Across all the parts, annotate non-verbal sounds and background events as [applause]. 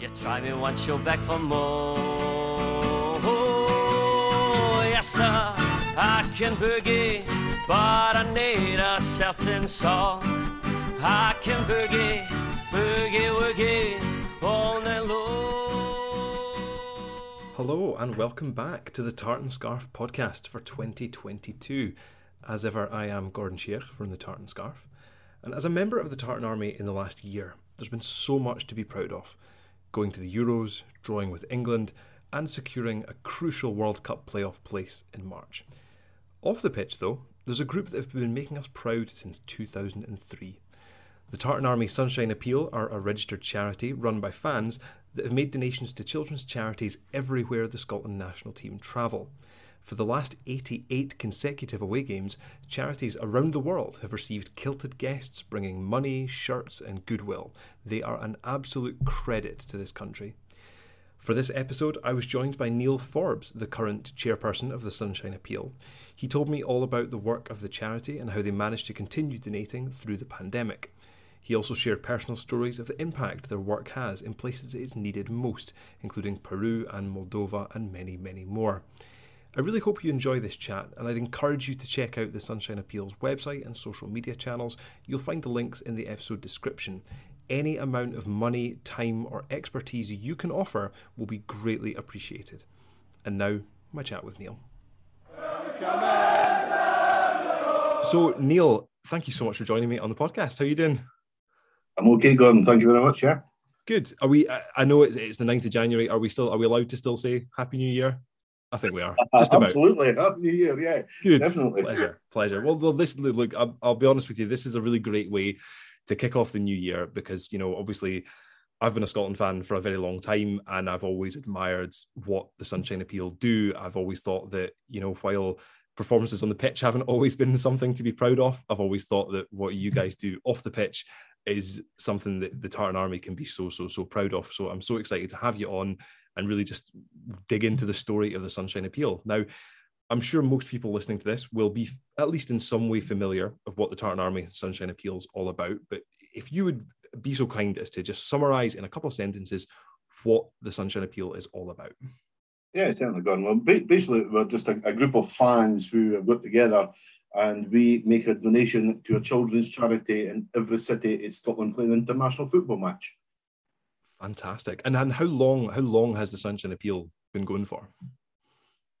You try me once, you're back for more. Oh, yes, sir, I can boogie, but I need a certain song. I can boogie, boogie, woogie, all night long. Hello and welcome back to the Tartan Scarf podcast for 2022. As ever, I am Gordon Sheikh from the Tartan Scarf. And as a member of the Tartan Army in the last year, there's been so much to be proud of. Going to the Euros, drawing with England, and securing a crucial World Cup playoff place in March. Off the pitch, though, there's a group that have been making us proud since 2003. The Tartan Army Sunshine Appeal are a registered charity run by fans that have made donations to children's charities everywhere the Scotland national team travel. For the last 88 consecutive away games, charities around the world have received kilted guests bringing money, shirts, and goodwill. They are an absolute credit to this country. For this episode, I was joined by Neil Forbes, the current chairperson of the Sunshine Appeal. He told me all about the work of the charity and how they managed to continue donating through the pandemic. He also shared personal stories of the impact their work has in places it is needed most, including Peru and Moldova and many, many more. I really hope you enjoy this chat, and I'd encourage you to check out the Sunshine Appeals website and social media channels. You'll find the links in the episode description. Any amount of money, time, or expertise you can offer will be greatly appreciated. And now, my chat with Neil. So, Neil, thank you so much for joining me on the podcast. How are you doing? I'm okay, Gordon. Thank you very much. Yeah. Good. Are we? I know it's, it's the 9th of January. Are we still? Are we allowed to still say Happy New Year? I think we are. Uh, Just about. Absolutely. Happy New Year. Yeah. Good. Definitely. Pleasure. Pleasure. Well, well this look. I'll, I'll be honest with you. This is a really great way to kick off the new year because you know, obviously, I've been a Scotland fan for a very long time, and I've always admired what the Sunshine Appeal do. I've always thought that you know, while performances on the pitch haven't always been [laughs] something to be proud of, I've always thought that what you guys do off the pitch is something that the Tartan Army can be so so so proud of. So I'm so excited to have you on and really just dig into the story of the Sunshine Appeal. Now, I'm sure most people listening to this will be at least in some way familiar of what the Tartan Army Sunshine Appeal is all about. But if you would be so kind as to just summarize in a couple of sentences what the Sunshine Appeal is all about. Yeah, certainly, Gordon. Well, basically, we're just a, a group of fans who have got together and we make a donation to a children's charity in every city in Scotland playing an international football match. Fantastic. And, and how long how long has the Sunshine Appeal been going for?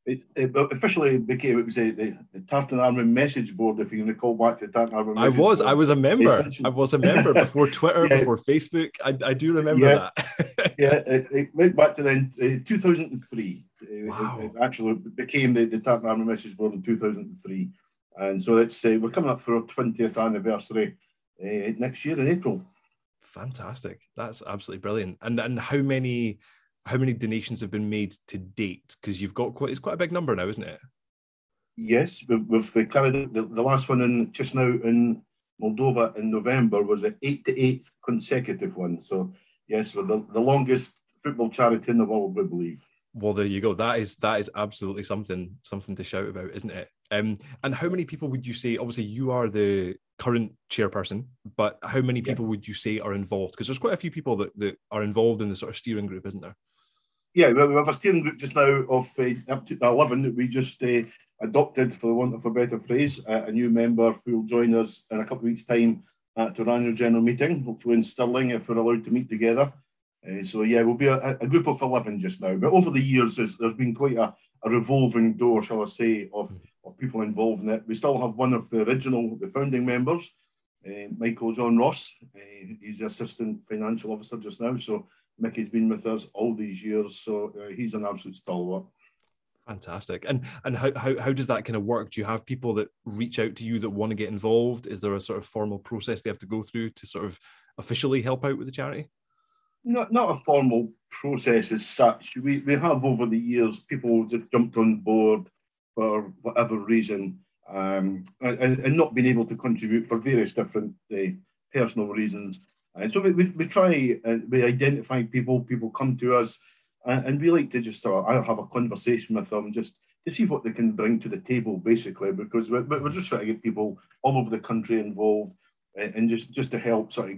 It, it officially became it was a, the, the Tartan Army message board. If you can recall back to the Tartan Army. I was board. I was a member. I was a member before [laughs] Twitter, yeah. before Facebook. I, I do remember yeah. that. [laughs] yeah, it, it, went back to then uh, 2003. Wow. It, actually became the, the Tartan Army message board in 2003. And so let's say we're coming up for our 20th anniversary uh, next year in April. Fantastic. That's absolutely brilliant. And and how many how many donations have been made to date? Because you've got quite it's quite a big number now, isn't it? Yes, we've, we've carried the, the last one in just now in Moldova in November was to eighth consecutive one. So yes, we're the, the longest football charity in the world, we believe. Well, there you go. That is that is absolutely something something to shout about, isn't it? Um, and how many people would you say? Obviously, you are the current chairperson, but how many people yeah. would you say are involved? Because there's quite a few people that, that are involved in the sort of steering group, isn't there? Yeah, we have a steering group just now of uh, up to 11 that we just uh, adopted, for the want of a better phrase, uh, a new member who will join us in a couple of weeks' time at our annual general meeting, hopefully in Stirling, if we're allowed to meet together. Uh, so, yeah, we'll be a, a, group of 11 just now. But over the years, there's, there's been quite a, a revolving door, shall I say, of, of people involved in it. We still have one of the original, the founding members, uh, Michael John Ross. Uh, he's the assistant financial officer just now. So Mickey's been with us all these years. So uh, he's an absolute stalwart. Fantastic. And and how, how how does that kind of work? Do you have people that reach out to you that want to get involved? Is there a sort of formal process they have to go through to sort of officially help out with the charity? not not a formal process as such. We we have over the years people just jumped on board for whatever reason, um, and, and not being able to contribute for various different uh, personal reasons. And so we, we, we try and we identify people. People come to us, and, and we like to just uh, have a conversation with them just to see what they can bring to the table, basically, because we're, we're just trying to get people all over the country involved, and just just to help sort of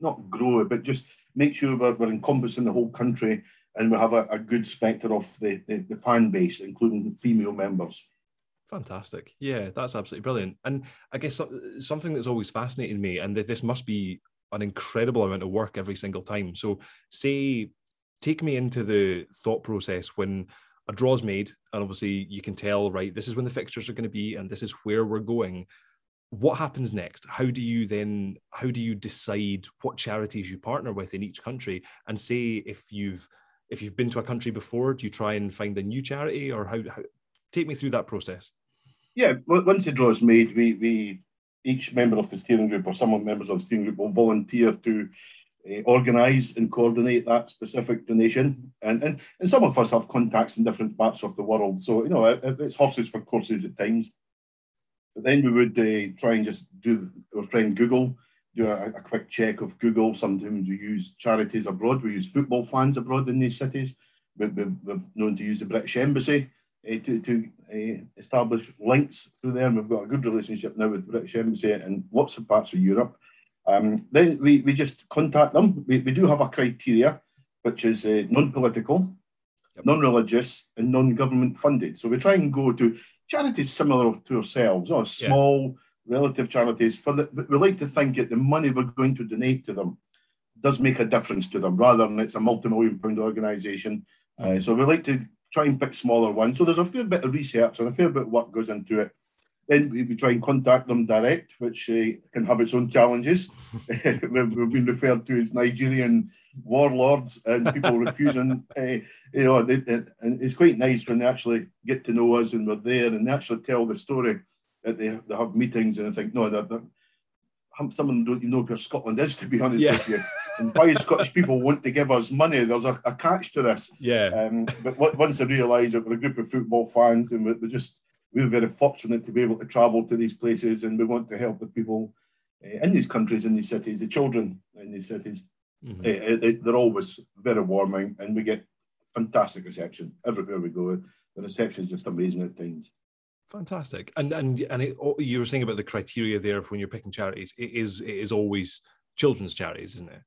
not grow but just make sure we're, we're encompassing the whole country and we have a, a good spectre of the, the, the fan base, including female members. Fantastic. Yeah, that's absolutely brilliant. And I guess something that's always fascinated me, and this must be an incredible amount of work every single time. So, say, take me into the thought process when a draw's made, and obviously you can tell, right, this is when the fixtures are going to be, and this is where we're going. What happens next? How do you then, how do you decide what charities you partner with in each country? And say if you've, if you've been to a country before, do you try and find a new charity, or how, how take me through that process? Yeah, once the draw is made, we we each member of the steering group or some members of the steering group will volunteer to uh, organise and coordinate that specific donation. And, and and some of us have contacts in different parts of the world, so you know it, it's horses for courses at times. But then we would uh, try and just do or try and Google, do a, a, quick check of Google. Sometimes we use charities abroad. We use football fans abroad in these cities. We, we've, we've known to use the British Embassy uh, to, to uh, establish links through there. And we've got a good relationship now with the British Embassy and lots of parts of Europe. Um, then we, we just contact them. We, we do have a criteria, which is uh, non-political, yep. non-religious, and non-government funded. So we try and go to charities similar to ourselves, or small yeah. Relative charities. For the, we like to think that the money we're going to donate to them does make a difference to them, rather than it's a multi-million pound organisation. Uh, so we like to try and pick smaller ones. So there's a fair bit of research and a fair bit of work goes into it. Then we, we try and contact them direct, which uh, can have its own challenges. [laughs] we've, we've, been referred to as Nigerian warlords and people [laughs] refusing. Uh, you know, they, they, and it's quite nice when they actually get to know us and we're there and they actually tell the story. That they, they have meetings and I think, no, that, that some of them don't even know where Scotland is, to be honest yeah. with you and why Scottish people want to give us money. There's a, a catch to this. Yeah. Um, but once I realised that we're a group of football fans and we, we just we are very fortunate to be able to travel to these places and we want to help the people uh, in these countries, in these cities, the children in these cities. Mm-hmm. Uh, they're always very warming and we get fantastic reception everywhere we go. The reception is just amazing at times. Fantastic, and and and it, oh, you were saying about the criteria there when you're picking charities. It is it is always children's charities, isn't it?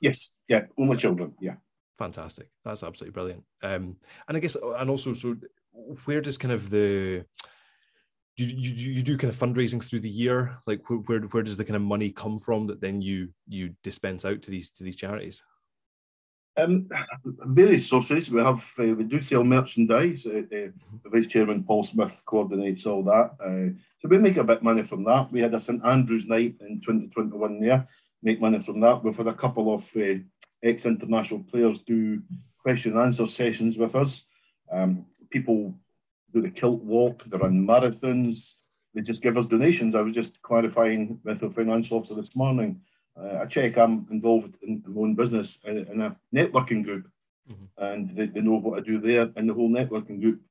Yes, yeah, all my children, yeah. Fantastic. That's absolutely brilliant. Um, and I guess, and also, so where does kind of the you, you, you do kind of fundraising through the year? Like where, where, where does the kind of money come from that then you you dispense out to these to these charities? Um, various sources. We have uh, we do sell merchandise. Uh, uh, the vice chairman Paul Smith coordinates all that. Uh, so we make a bit of money from that. We had a St Andrews night in 2021 there make money from that. We've had a couple of uh, ex-international players do question and answer sessions with us. Um, people do the kilt walk, they run marathons, they just give us donations. I was just clarifying with the financial officer this morning. Uh, I check I'm involved in, my own business in, in a networking group, mm-hmm. and they, they, know what I do there. And the whole networking group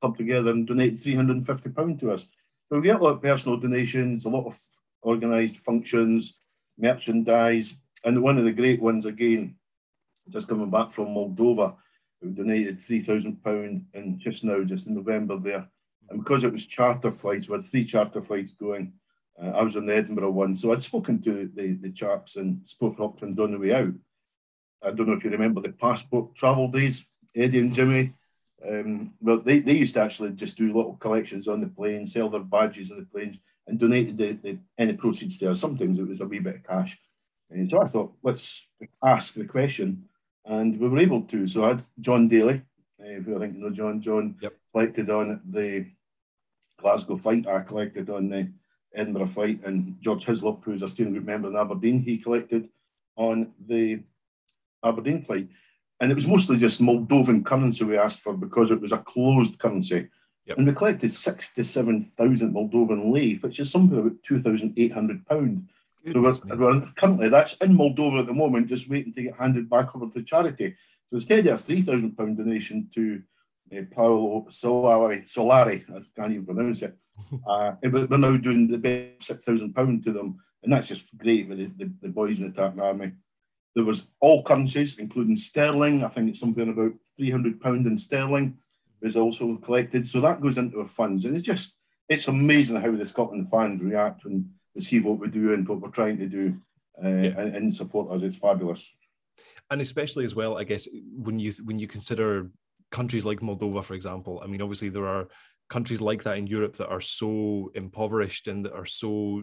come together and donate £350 to us. So we get a lot of personal donations, a lot of organised functions, merchandise, and one of the great ones again, just coming back from Moldova, we donated three thousand pound and just now, just in November there, and because it was charter flights, we had three charter flights going. Uh, I was on the Edinburgh one, so I'd spoken to the, the chaps and spoke up and on the way out. I don't know if you remember the passport travel days, Eddie and Jimmy. Um, well, they, they used to actually just do little collections on the plane, sell their badges on the planes, and donated the, the, any proceeds there. Sometimes it was a wee bit of cash. And so I thought, let's ask the question. And we were able to. So I had John Daly, uh, who I think you know John. John yep. collected on the Glasgow flight. I collected on the Edinburgh flight. And George Hislop, who's a steering group member in Aberdeen, he collected on the Aberdeen flight. And it was mostly just Moldovan currency we asked for because it was a closed currency. Yep. And we collected 67,000 Moldovan lei, which is something about £2,800. So we're, we're, currently, that's in Moldova at the moment, just waiting to get handed back over to charity. So instead of a £3,000 donation to Paolo Solari, Solari, I can't even pronounce it, [laughs] uh, we're now doing the best £6,000 to them. And that's just great with the, the, the boys in the Tartan Army. There was all currencies, including sterling. I think it's something about £300 in sterling is also collected. So that goes into our funds. And it's just, it's amazing how the Scotland fans react when they see what we do and what we're trying to do uh, yeah. and, and, support us. It's fabulous. and especially as well, I guess when you when you consider countries like Moldova, for example. I mean, obviously there are countries like that in Europe that are so impoverished and that are so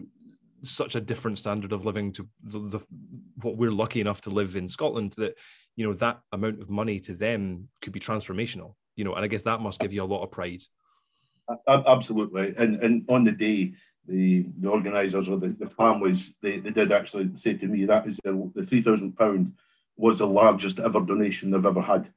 such a different standard of living to the, the, what we're lucky enough to live in Scotland that you know that amount of money to them could be transformational you know and I guess that must give you a lot of pride absolutely and and on the day the the organizers or the, the families they, they did actually say to me that is the, the 3000 pound was the largest ever donation they've ever had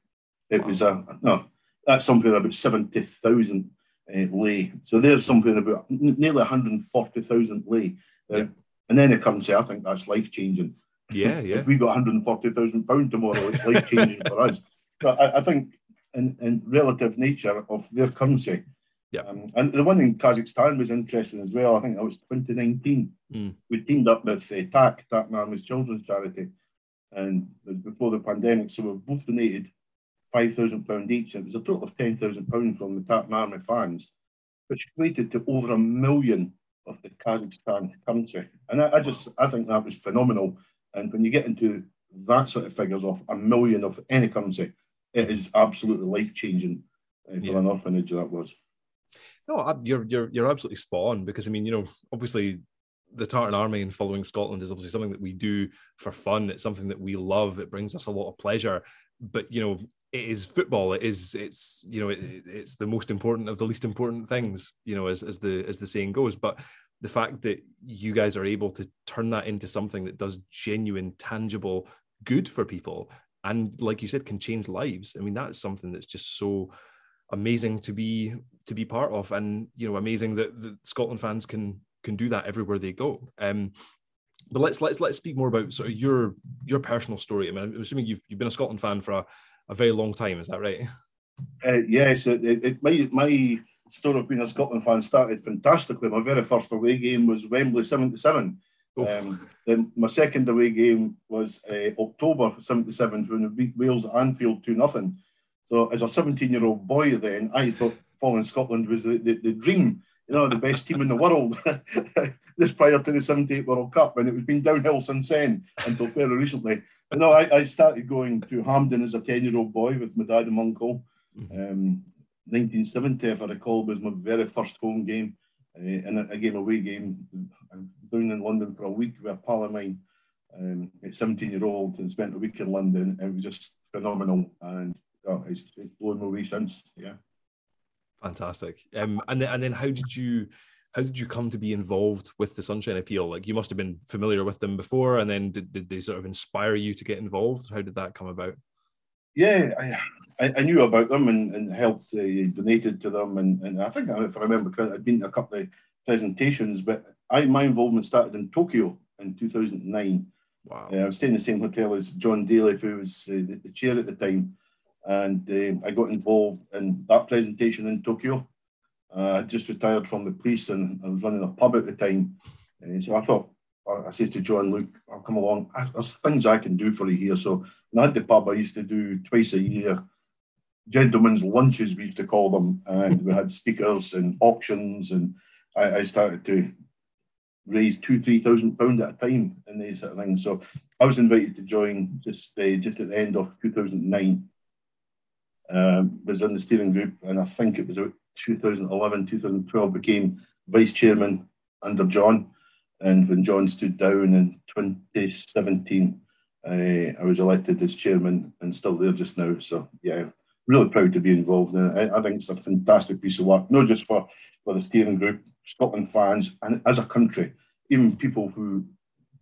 it wow. was a no that's something about 70,000 uh, lei. So there's something about nearly 140,000 lei. Uh, yeah. And then it comes to, I think that's life changing. Yeah, yeah. if we got 140,000 pound tomorrow, it's life changing for us. But I, I think in, in, relative nature of their currency. Yeah. Um, and the one in Kazakhstan was interesting as well. I think that was 2019. Mm. We teamed up with uh, TAC, TAC Army's Children's Charity, and before the pandemic. So we've both donated five thousand pound each. It was a total of ten thousand pounds from the Tartan Army fans, which equated to over a million of the Kazakhstan country. And I, I, just I think that was phenomenal. And when you get into that sort of figures of a million of any currency, it is absolutely life changing uh, for yeah. an orphanage that was. No, you're you're you're absolutely spot on because I mean you know obviously the Tartan Army and following Scotland is obviously something that we do for fun. It's something that we love. It brings us a lot of pleasure. But you know, it is football. It is it's you know it, it's the most important of the least important things. You know, as as the as the saying goes. But the fact that you guys are able to turn that into something that does genuine, tangible good for people, and like you said, can change lives. I mean, that's something that's just so amazing to be to be part of, and you know, amazing that, that Scotland fans can can do that everywhere they go. Um, but let's let's let's speak more about sort of your your personal story. I mean, I'm assuming you've you've been a Scotland fan for a, a very long time. Is that right? Uh, yes, it, it, my my story of being a Scotland fan started fantastically. My very first away game was Wembley '77. Um, then my second away game was uh, October '77 when we beat Wales at Anfield two nothing. So as a 17 year old boy, then I thought following Scotland was the, the, the dream you know, the best team in the world [laughs] just prior to the 78 World Cup. And it was been downhill since then until fairly recently. Know, I, I started going to Hampden as a 10 year old boy with my dad and uncle. Mm-hmm. Um, 1970, if I recall, was my very first home game. Uh, and a, game away game down in London for a week with a pal of mine um, at 17 year old and spent a week in London. It was just phenomenal. And oh, it's, it's blown my way since. Yeah. Fantastic. Um, and then and then how did you how did you come to be involved with the Sunshine Appeal? Like you must have been familiar with them before, and then did, did they sort of inspire you to get involved? How did that come about? Yeah, I, I knew about them and, and helped uh, donated to them, and, and I think if I remember correctly, I'd been to a couple of presentations, but I my involvement started in Tokyo in 2009. Wow. Uh, I was staying in the same hotel as John Daly, who was uh, the, the chair at the time and uh, I got involved in that presentation in Tokyo. Uh, I just retired from the police and I was running a pub at the time. And so I thought, I said to John, look, I'll come along. There's things I can do for you here. So when I had the pub, I used to do twice a year gentlemen's lunches, we used to call them. And we had speakers and auctions. And I, I started to raise two, three thousand pounds at a time in these sort of things. So I was invited to join just uh, just at the end of 2009 um, was in the steering group, and I think it was about 2011, 2012, became vice chairman under John. And when John stood down in 2017, uh, I was elected as chairman and still there just now. So, yeah, really proud to be involved in it. I, I think it's a fantastic piece of work, not just for, for the steering group, Scotland fans, and as a country, even people who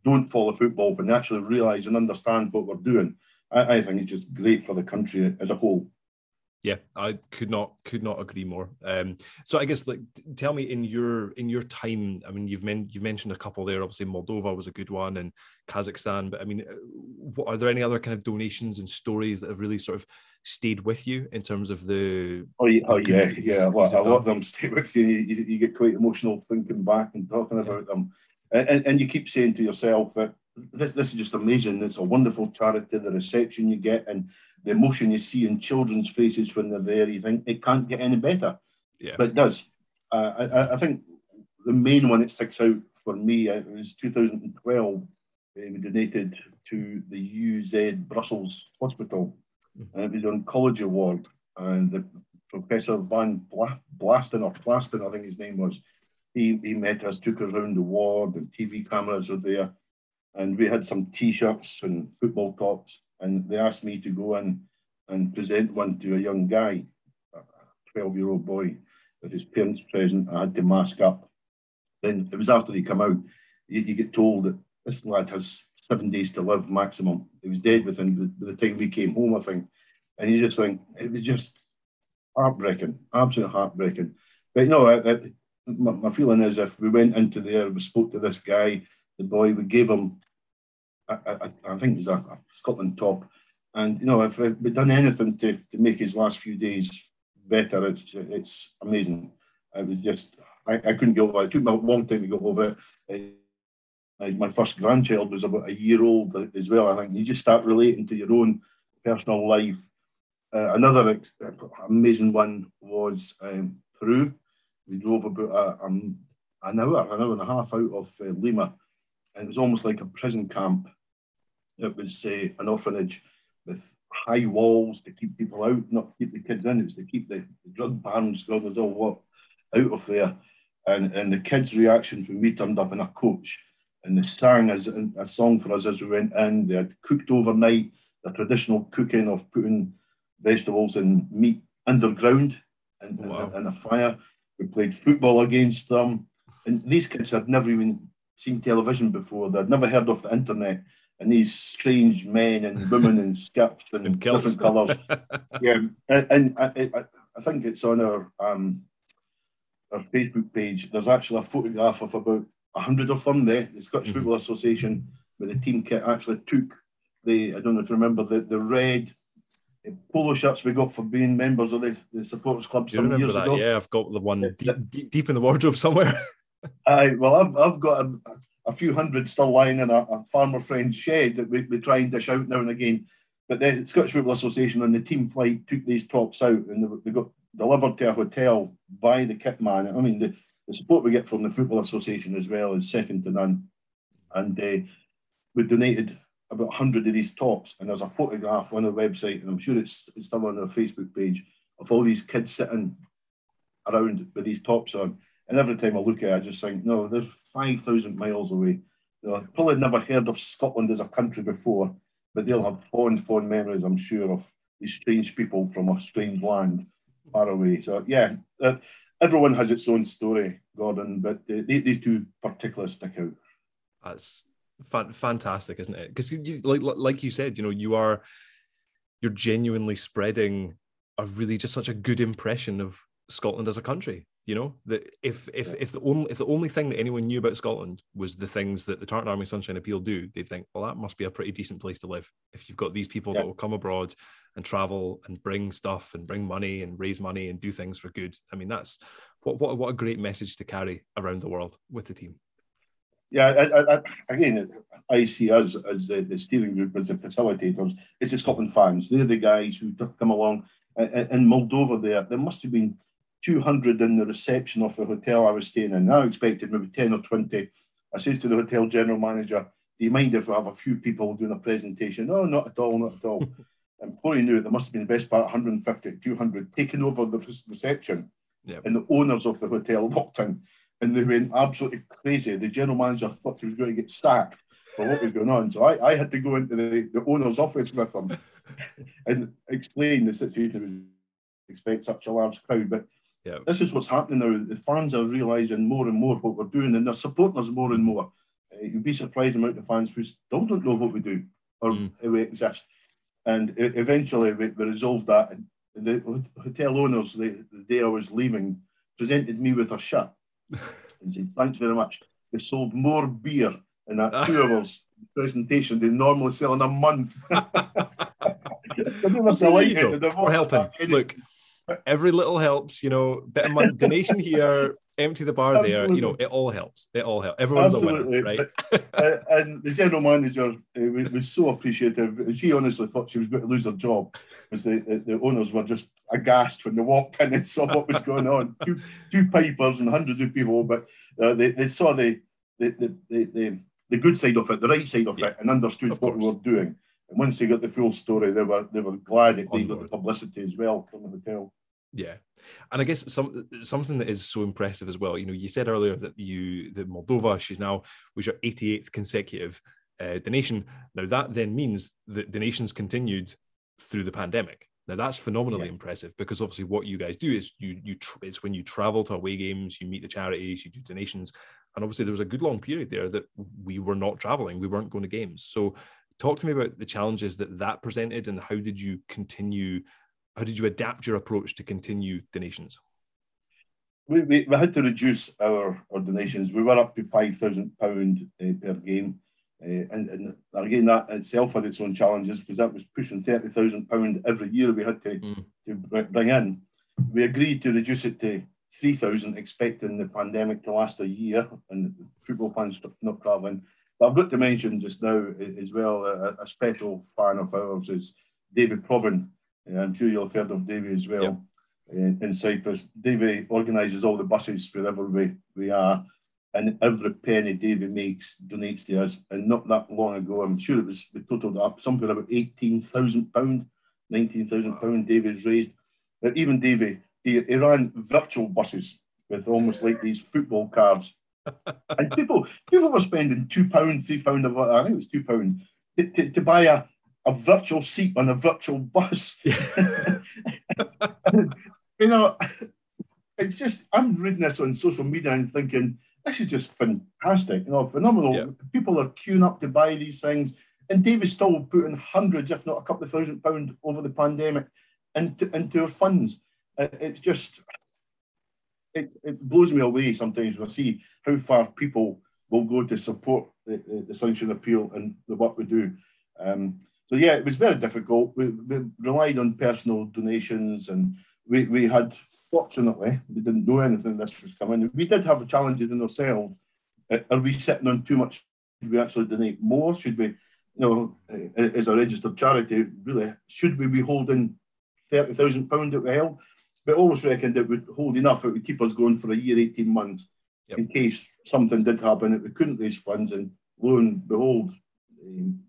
don't follow football, but they actually realise and understand what we're doing. I, I think it's just great for the country as a whole. Yeah, I could not could not agree more. Um, so I guess like tell me in your in your time. I mean, you've men- you've mentioned a couple there. Obviously, Moldova was a good one, and Kazakhstan. But I mean, uh, what, are there any other kind of donations and stories that have really sort of stayed with you in terms of the? Oh yeah, oh, yeah, yeah. Well, a lot of them [laughs] stay with you. You, you. get quite emotional thinking back and talking yeah. about them, and, and you keep saying to yourself that this, this is just amazing. It's a wonderful charity. The reception you get and the emotion you see in children's faces when they're there, you think it can't get any better. Yeah. But it does. Uh, I, I, think the main one that sticks out for me uh, was 2012 we donated to the UZ Brussels Hospital, and it was the oncology ward. And the Professor Van Blaston or Plaston, I think his name was, he, he met us, took us around the ward, and TV cameras were there. And we had some t shirts and football tops. And they asked me to go in and present one to a young guy, a 12 year old boy, with his parents present. I had to mask up. Then it was after he come out, you, you get told that this lad has seven days to live maximum. He was dead within the, the time we came home, I think. And you just think, it was just heartbreaking, absolutely heartbreaking. But no, I, I, my, my, feeling is if we went into there, we spoke to this guy, the boy, we gave him, I, I, I think was a, a, Scotland top. And, you know, if we'd done anything to, to make his last few days better, it's, it's amazing. It was just, I, I couldn't get over it. It took me a long time to get over it. Uh, my first grandchild was about a year old as well. I think you just start relating to your own personal life. Uh, another ex- amazing one was um, Peru we drove about a, um, an hour, an hour and a half out of uh, Lima, and it was almost like a prison camp. It was uh, an orphanage with high walls to keep people out, not keep the kids in. It was to keep the, the drug barons, God knows all what, out of there. And, and the kids' reactions when we turned up in a coach and they sang as a song for us as we went in. They had cooked overnight, the traditional cooking of putting vegetables and meat underground in, wow. in, in a fire. We played football against them. And these kids had never even seen television before. They'd never heard of the internet. And these strange men and women in skips and, and different colours. [laughs] yeah, and, and I, I, think it's on our um, our Facebook page. There's actually a photograph of about hundred of them there. The Scottish mm-hmm. Football Association, where the team kit, actually took the I don't know if you remember the the red polo shirts we got for being members of the, the supporters club some years that? ago. Yeah, I've got the one deep, deep, deep in the wardrobe somewhere. [laughs] Aye, well, I've, I've got a, a, few hundred still lying in a, a farmer friend's shed that we, we try and dish out now and again. But the Scottish Football Association on the team flight took these tops out and they, they got delivered to a hotel by the kit man. I mean, the, the support we get from the Football Association as well is second to none. And uh, we donated about 100 of these tops, and there's a photograph on the website, and I'm sure it's, it's still on our Facebook page, of all these kids sitting around with these tops on. And every time I look at it, I just think, no, there's 5,000 miles away. You know, probably never heard of Scotland as a country before, but they'll have fond, fond memories, I'm sure, of these strange people from a strange land far away. So, yeah, uh, everyone has its own story, Gordon, but uh, these two particularly stick out. That's fantastic, isn't it? Because like like you said, you know, you are you're genuinely spreading a really just such a good impression of Scotland as a country. You know that if if if the only if the only thing that anyone knew about Scotland was the things that the Tartan Army Sunshine Appeal do, they'd think, well, that must be a pretty decent place to live. If you've got these people yeah. that will come abroad and travel and bring stuff and bring money and raise money and do things for good. I mean, that's what what what a great message to carry around the world with the team yeah, I, I, again, I see us as the, the steering group as the facilitators. It's the Scotland fans. They're the guys who come along. In Moldova, there, there must have been 200 in the reception of the hotel I was staying in. I expected maybe 10 or 20. I says to the hotel general manager, do you mind if we have a few people doing a presentation? No, not at all, not at all. and before he knew it, there must have been the best part 150, 200 taking over the reception. Yep. And the owners of the hotel walked in and they went absolutely crazy. The general manager thought he was going to get sacked for what was going on. So I, I had to go into the, the owner's office with them [laughs] and explain the situation. Expect such a large crowd, but yeah. this is what's happening now. The fans are realising more and more what we're doing, and they're supporting us more and more. Uh, you'd be surprised amount of fans who still don't know what we do or mm. how we exist. And eventually, we, we resolved that. And the hotel owners, the, the day I was leaving, presented me with a shirt [laughs] and said, Thanks very much. They sold more beer in that two [laughs] hours presentation they normally sell in a month. [laughs] We're helping. Look, every little helps, you know, bit of money, donation here, [laughs] empty the bar there, you know, it all helps. It all helps. Everyone's Absolutely. a winner, right? uh, [laughs] and the general manager uh, was so appreciative. She honestly thought she was going to lose her job because the, the, the, owners were just aghast when they walked in and saw what was going on. two, two pipers and hundreds of people, but uh, they, they saw the the, the, the, the good side of it, the right side of yeah. it, and understood of what we were doing. And once they got the full story, they were they were glad that they got the publicity as well from the hotel. Yeah, and I guess some something that is so impressive as well. You know, you said earlier that you that Moldova, she's now was your 88th consecutive uh, donation. Now that then means that donations continued through the pandemic. Now that's phenomenally yeah. impressive because obviously what you guys do is you you tr- it's when you travel to away games, you meet the charities, you do donations, and obviously there was a good long period there that we were not traveling, we weren't going to games. So talk to me about the challenges that that presented and how did you continue how did you adapt your approach to continue donations? We, we, we had to reduce our, our donations. We were up to £5,000 uh, per game. Uh, and, and again, that itself had its own challenges because that was pushing £30,000 every year we had to, mm. to bring in. We agreed to reduce it to 3,000, expecting the pandemic to last a year and football fans not travelling. But I've got to mention just now as well a, a special fan of ours is David Provan, uh, I'm sure you'll have heard of Davy as well yep. in, in, Cyprus. Davy organises all the buses wherever we, we are, and every penny Davy makes donates to us. And not that long ago, I'm sure it was we totaled up something about eighteen thousand pound, nineteen thousand pound. Davy's raised, but even Davy, he, he ran virtual buses with almost like these football cards. And people people were spending two pound, three pound of I think it was two pound to, to, to buy a a virtual seat on a virtual bus. [laughs] [laughs] you know, it's just I'm reading this on social media and thinking this is just fantastic. You know, phenomenal. Yeah. People are queuing up to buy these things, and David's still putting hundreds, if not a couple of thousand pounds, over the pandemic into into funds. Uh, it's just it, it blows me away sometimes when I see how far people will go to support the, the, the Sunshine Appeal and the work we do. Um, so yeah, it was very difficult. We, we relied on personal donations, and we, we had fortunately we didn't know anything this was coming. We did have challenges in ourselves. Uh, are we sitting on too much? Should we actually donate more? Should we, you know, uh, as a registered charity, really should we be holding thirty thousand pound that we held? But always reckoned it would hold enough. It would keep us going for a year, eighteen months, yep. in case something did happen that we couldn't raise funds. And lo and behold, um,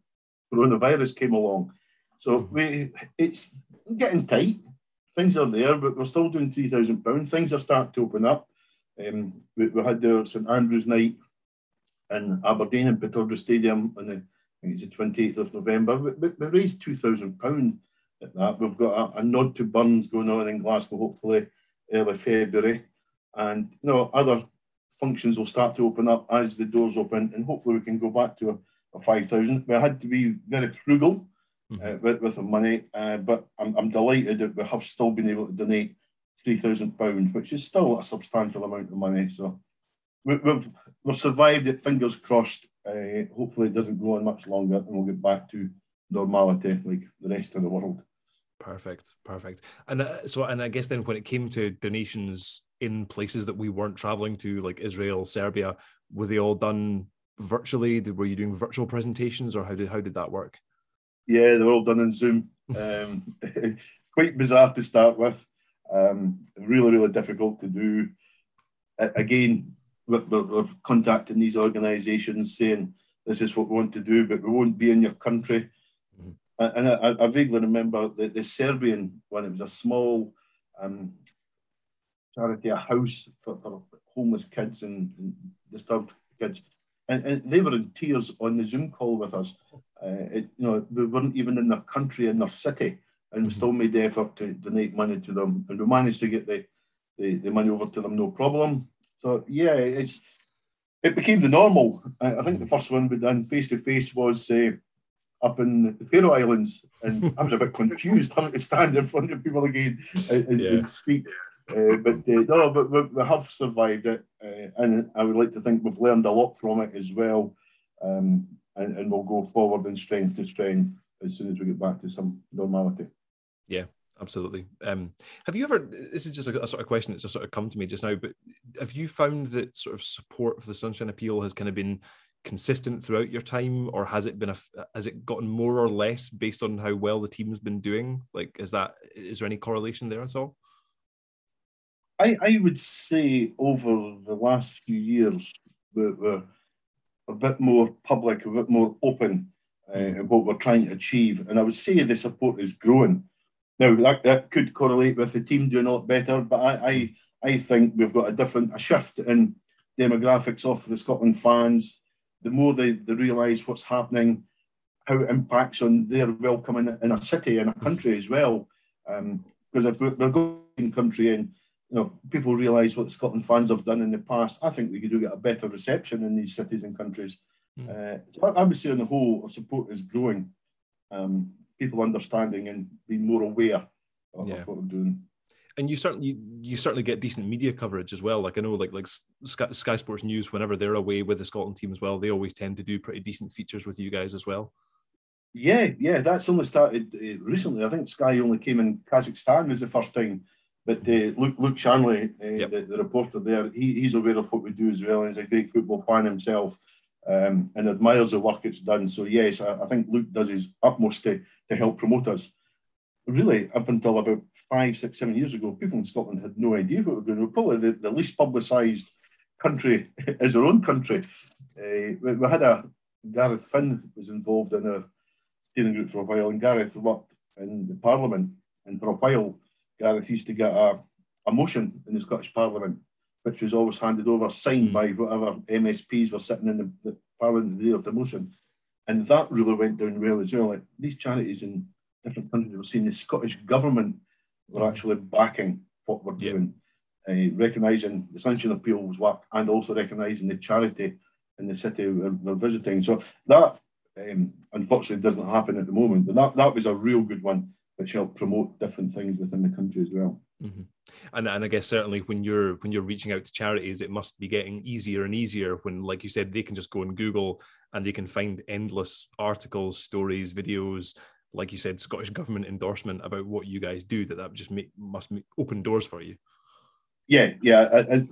coronavirus came along. So mm-hmm. we it's getting tight. Things are there, but we're still doing three thousand pounds. Things are starting to open up. Um, we, we, had the St Andrews night in Aberdeen in Pittodrie Stadium on the I think it's the twenty eighth of November. We, we, we raised two thousand pounds at that. We've got a, a, nod to Burns going on in Glasgow, hopefully early February, and you know other functions will start to open up as the doors open, and hopefully we can go back to a of 5,000. We had to be very frugal mm-hmm. uh, with, with the money, uh, but I'm, I'm delighted that we have still been able to donate £3,000, which is still a substantial amount of money. So we, have we've, we've survived it, fingers crossed. Uh, hopefully, it doesn't go on much longer and we'll get back to normality like the rest of the world. Perfect, perfect. And uh, so, and I guess then when it came to donations in places that we weren't traveling to, like Israel, Serbia, were they all done virtually? Were you doing virtual presentations, or how did how did that work? Yeah, they were all done in Zoom. [laughs] Um, [laughs] quite bizarre to start with. Um, really, really difficult to do. again, we're, we're, contacting these organisations saying this is what we want to do, but we won't be in your country. Mm-hmm. And I, I, vaguely remember the, the Serbian one. It was a small um, charity, a house for, for homeless kids and, and disturbed kids and, and they were in tears on the Zoom call with us. Uh, it, you know, we weren't even in their country, in their city, and we mm-hmm. still made the effort to donate money to them, and we managed to get the, the, the money over to them, no problem. So yeah, it's it became the normal. I, I think the first one we done face to face was uh, up in the Faroe Islands, and [laughs] I was a bit confused having to stand in front of people again and, yeah. and speak. Uh, but uh, no, but we, we, have survived it, uh, and I would like to think we've learned a lot from it as well, um, and, and we'll go forward in strength to strength as soon as we get back to some normality. Yeah, absolutely. Um, have you ever? This is just a, a, sort of question that's just sort of come to me just now. But have you found that sort of support for the Sunshine Appeal has kind of been consistent throughout your time, or has it been a? Has it gotten more or less based on how well the team's been doing? Like, is that is there any correlation there at all? I, I would say over the last few years, we're, we're, a bit more public, a bit more open uh, in what we're trying to achieve. And I would say the support is growing. Now that, that could correlate with the team doing a lot better, but I, I I think we've got a different a shift in demographics of the Scotland fans. The more they, they realise what's happening, how it impacts on their welcome in, in a city and a country as well. Um, because if we're, we're going country and you know people realise what the Scotland fans have done in the past, I think we could do get a better reception in these cities and countries. Mm. Uh, so I, I, would say on the whole, our support is growing. Um, people understanding and being more aware of, yeah. of what we're doing and you certainly you, certainly get decent media coverage as well. Like I know, like like Sky, Sports News, whenever they're away with the Scotland team as well, they always tend to do pretty decent features with you guys as well. Yeah, yeah, that's only started uh, recently. I think Sky only came in Kazakhstan was the first time, but uh, Luke Luke Shanley, uh, yep. the, the, reporter there, he, he's aware of what we do as well. He's a great football fan himself. Um, and admires the work it's done. So yes, I, I think Luke does his utmost to, to help promote us really up until about five, six, seven years ago, people in Scotland had no idea what we were doing. We're probably the, the least publicised country [laughs] is our own country. Uh, we, we, had a Gareth Finn was involved in a steering group for a while, and Gareth worked in the Parliament, and for a while, Gareth used to get a, a motion in the Scottish Parliament, which was always handed over, signed mm. by whatever MSPs were sitting in the, the Parliament the day of the motion, and that really went down well as well. Like these charities in different countries we're seeing the Scottish government were mm. actually backing what we're doing, uh, recognising the Sunshine Appeal's work and also recognising the charity in the city we're, we're visiting. So that um, unfortunately doesn't happen at the moment, but that, that was a real good one, which helped promote different things within the country as well. Mm-hmm. And, and I guess certainly when you're when you're reaching out to charities, it must be getting easier and easier when, like you said, they can just go and Google and they can find endless articles, stories, videos, like you said, Scottish government endorsement about what you guys do, that that just make, must make, open doors for you. Yeah, yeah. I, I,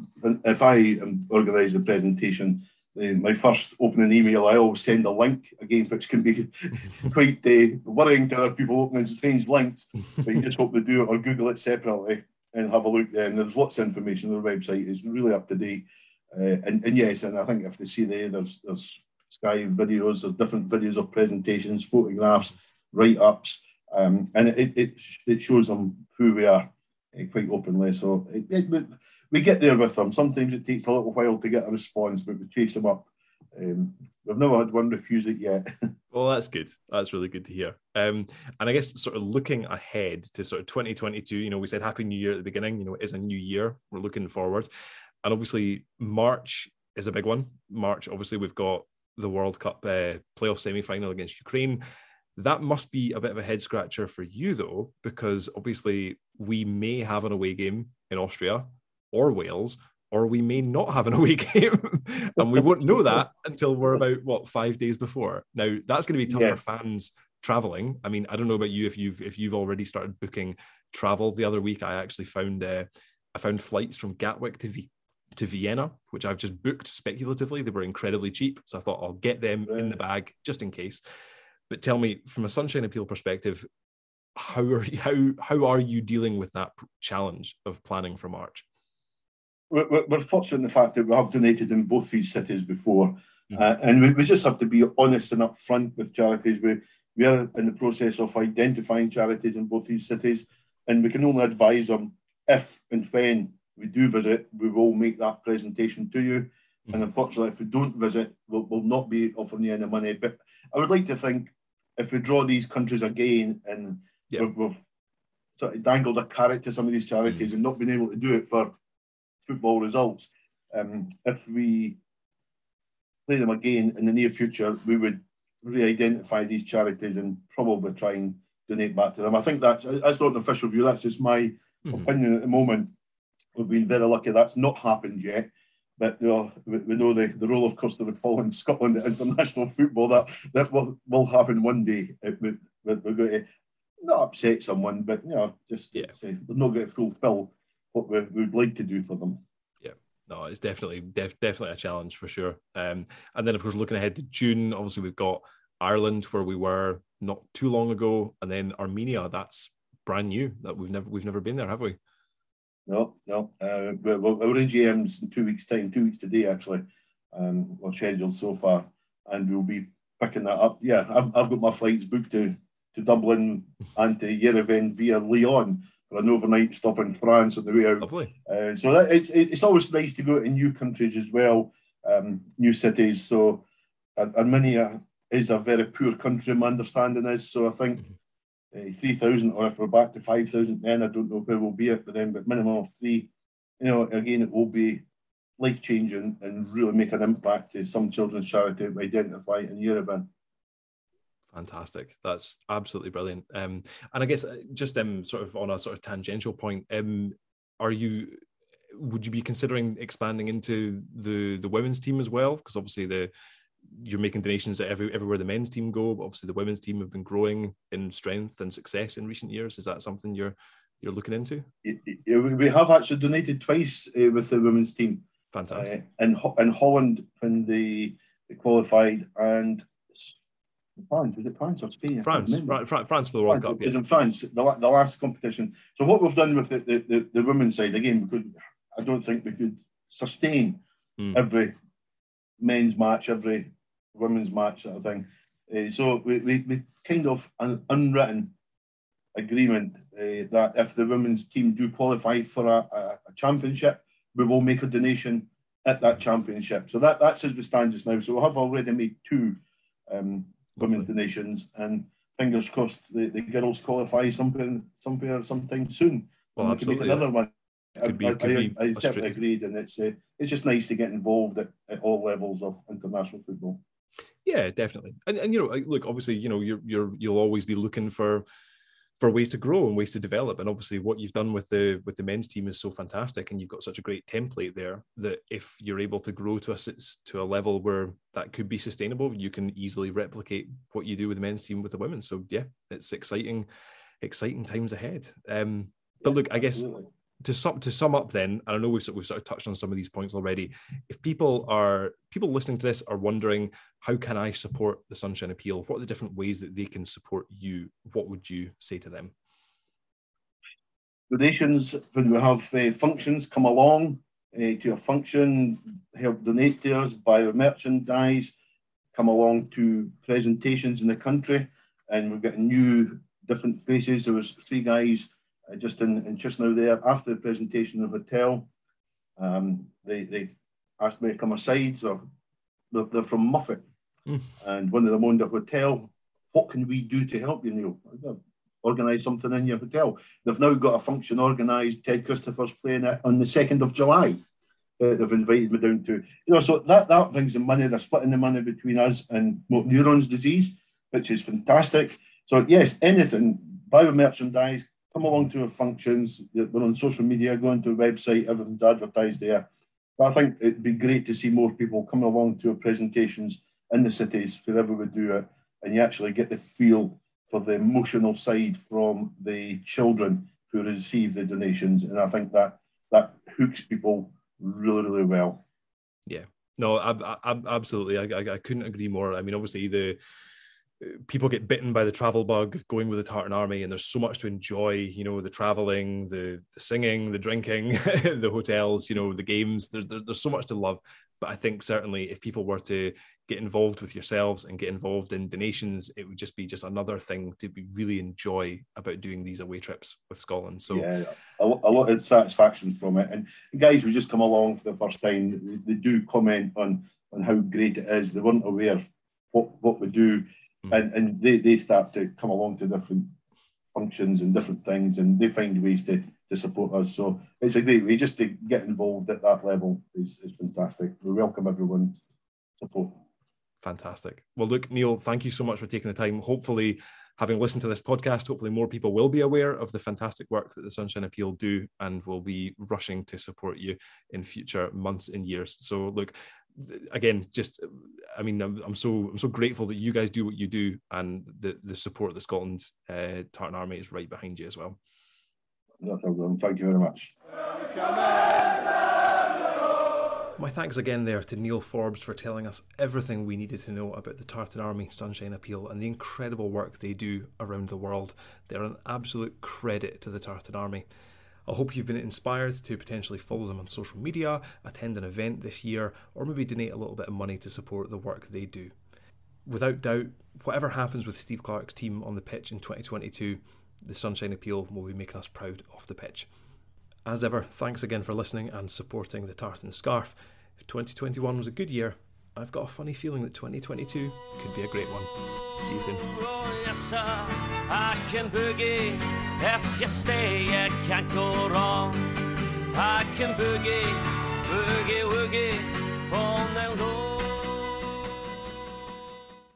if I organise the presentation, uh, my first opening email, I always send a link again, which can be [laughs] quite uh, worrying to other people opening strange links. but you just hope they do it or Google it separately and have a look there. And there's lots of information on their website. It's really up to date. Uh, and, and yes, and I think if they see there, there's there's Sky videos, there's different videos of presentations, photographs, write ups, um, and it, it it shows them who we are uh, quite openly. So it, it, we get there with them. Sometimes it takes a little while to get a response, but we chase them up. Um, we've never had one refuse it yet. [laughs] well, that's good. That's really good to hear. Um, and I guess sort of looking ahead to sort of 2022, you know, we said Happy New Year at the beginning. You know, it is a new year. We're looking forward, and obviously March is a big one. March, obviously, we've got the World Cup uh, playoff semi final against Ukraine. That must be a bit of a head scratcher for you, though, because obviously we may have an away game in Austria or Wales, or we may not have an [laughs] away game, and we won't know that until we're about what five days before. Now that's going to be tough yeah. for fans traveling. I mean, I don't know about you if you've if you've already started booking travel. The other week, I actually found uh, I found flights from Gatwick to v- to Vienna, which I've just booked speculatively. They were incredibly cheap, so I thought I'll get them right. in the bag just in case. But tell me, from a Sunshine Appeal perspective, how are you, how how are you dealing with that challenge of planning for March? We're, we're fortunate in the fact that we have donated in both these cities before, mm-hmm. uh, and we, we just have to be honest and upfront with charities. We we are in the process of identifying charities in both these cities, and we can only advise them if and when we do visit, we will make that presentation to you. Mm-hmm. And unfortunately, if we don't visit, we'll, we'll not be offering you any money. But I would like to think if we draw these countries again and yeah. we've, we've, sort of dangled a carrot to some of these charities mm. and not been able to do it for football results, um, if we play them again in the near future, we would re-identify these charities and probably try and donate back to them. I think that's that's not an official view. That's just my mm-hmm. opinion at the moment. We've been very lucky that's not happened yet. But you know, we, we know the, the roller coaster would fall in Scotland at international football. That that will, will happen one day. It, we, we're going to not upset someone, but you know, just yeah. say we're not going to fulfil what we, we would like to do for them. Yeah, no, it's definitely def, definitely a challenge for sure. Um, and then of course looking ahead to June, obviously we've got Ireland where we were not too long ago, and then Armenia. That's brand new. That we've never we've never been there, have we? No, no. Uh, we're, we're in GMs in two weeks' time, two weeks today, actually. um, or scheduled so far, and we'll be picking that up. Yeah, I've, I've got my flights booked to to Dublin [laughs] and to Yerevan via Lyon for an overnight stop in France on the way out. Lovely. Uh, so that, it's it's always nice to go to new countries as well, um, new cities. So Armenia is a very poor country, my understanding is. So I think mm-hmm. Uh, 3,000, or if we're back to 5,000, then I don't know where we'll be at the end, but minimum of three. You know, again, it will be life changing and really make an impact to some children's charity we identify in Yerevan. Fantastic. That's absolutely brilliant. Um, and I guess uh, just um, sort of on a sort of tangential point, um, are you would you be considering expanding into the the women's team as well? Because obviously the you're making donations at every everywhere the men's team go. But obviously the women's team have been growing in strength and success in recent years. Is that something you're you're looking into? Yeah, we have actually donated twice uh, with the women's team. Fantastic. Uh, in in Holland when they, they qualified and France, was it France or Spain? France, France, France for the World France, Cup. It was in France, the, the last competition. So what we've done with the, the, the, the women's side, again, because I don't think we could sustain mm. every men's match, every women's match sort of thing. Uh, so we, we, we kind of an unwritten agreement uh, that if the women's team do qualify for a, a, a, championship, we will make a donation at that championship. So that, that's as we stand just now. So we have already made two um, women's donations, and fingers crossed the, the girls qualify something somewhere sometime soon. Well, absolutely. another one. Could be, I, I, I, I certainly agreed, and it's uh, it's just nice to get involved at, at all levels of international football. Yeah, definitely. And and you know, look, obviously, you know, you're you're you'll always be looking for for ways to grow and ways to develop. And obviously, what you've done with the with the men's team is so fantastic, and you've got such a great template there that if you're able to grow to a to a level where that could be sustainable, you can easily replicate what you do with the men's team with the women. So yeah, it's exciting, exciting times ahead. Um, but look, I guess Absolutely to sum to sum up then and i know we've, we've sort of touched on some of these points already if people are people listening to this are wondering how can i support the sunshine appeal? What are the different ways that they can support you? What would you say to them? Donations when we have uh, functions come along uh, to a function help donate to us buy our merchandise come along to presentations in the country and we've got new different faces. There was three guys just in, in just now there after the presentation of the hotel. Um, they, they asked me to come aside. So they're, they're from Moffat. Mm. And one of them owned a hotel. What can we do to help you, Neil? Organise something in your hotel. They've now got a function organised. Ted Christopher's playing it on the 2nd of July. Uh, they've invited me down to, you know, so that, that brings the money. They're splitting the money between us and motor neurons disease, which is fantastic. So, yes, anything, buy merchandise, come along to our functions. We're on social media, go onto our website, everything's advertised there. But I think it'd be great to see more people come along to our presentations in the cities, wherever we do it, and you actually get the feel for the emotional side from the children who receive the donations. And I think that that hooks people really, really well. Yeah. No, I, I, absolutely. I, I couldn't agree more. I mean, obviously, the people get bitten by the travel bug going with the tartan army and there's so much to enjoy you know the traveling the, the singing the drinking [laughs] the hotels you know the games. There's, there's so much to love. But i think certainly if people were to get involved with yourselves and get involved in donations it would just be just another thing to be really enjoy about doing these away trips with scotland. So yeah a, a lot of satisfaction from it. And guys who just come along for the first time they do comment on on how great it is. They weren't aware what what we do mm. and, and they, they start to come along to different functions and different things and they find ways to, to support us. So it's a great way just to get involved at that level is, is fantastic. We welcome everyone's support. Fantastic. Well, look, Neil, thank you so much for taking the time. Hopefully, having listened to this podcast, hopefully more people will be aware of the fantastic work that the Sunshine Appeal do and will be rushing to support you in future months and years. So, look, again, just I mean, I'm, I'm, so I'm so grateful that you guys do what you do, and the the support of the Scotland uh, Tartan Army is right behind you as well. No problem. Thank you very much. My thanks again there to Neil Forbes for telling us everything we needed to know about the Tartan Army Sunshine Appeal and the incredible work they do around the world. They're an absolute credit to the Tartan Army. I hope you've been inspired to potentially follow them on social media, attend an event this year, or maybe donate a little bit of money to support the work they do. Without doubt, whatever happens with Steve Clarke's team on the pitch in 2022, the Sunshine Appeal will be making us proud off the pitch. As ever, thanks again for listening and supporting the Tartan Scarf. 2021 was a good year, I've got a funny feeling that 2022 could be a great one. See you soon. Oh, yes, sir, I can boogie. If you stay, you can't go wrong. I can boogie, boogie, woogie, all night long.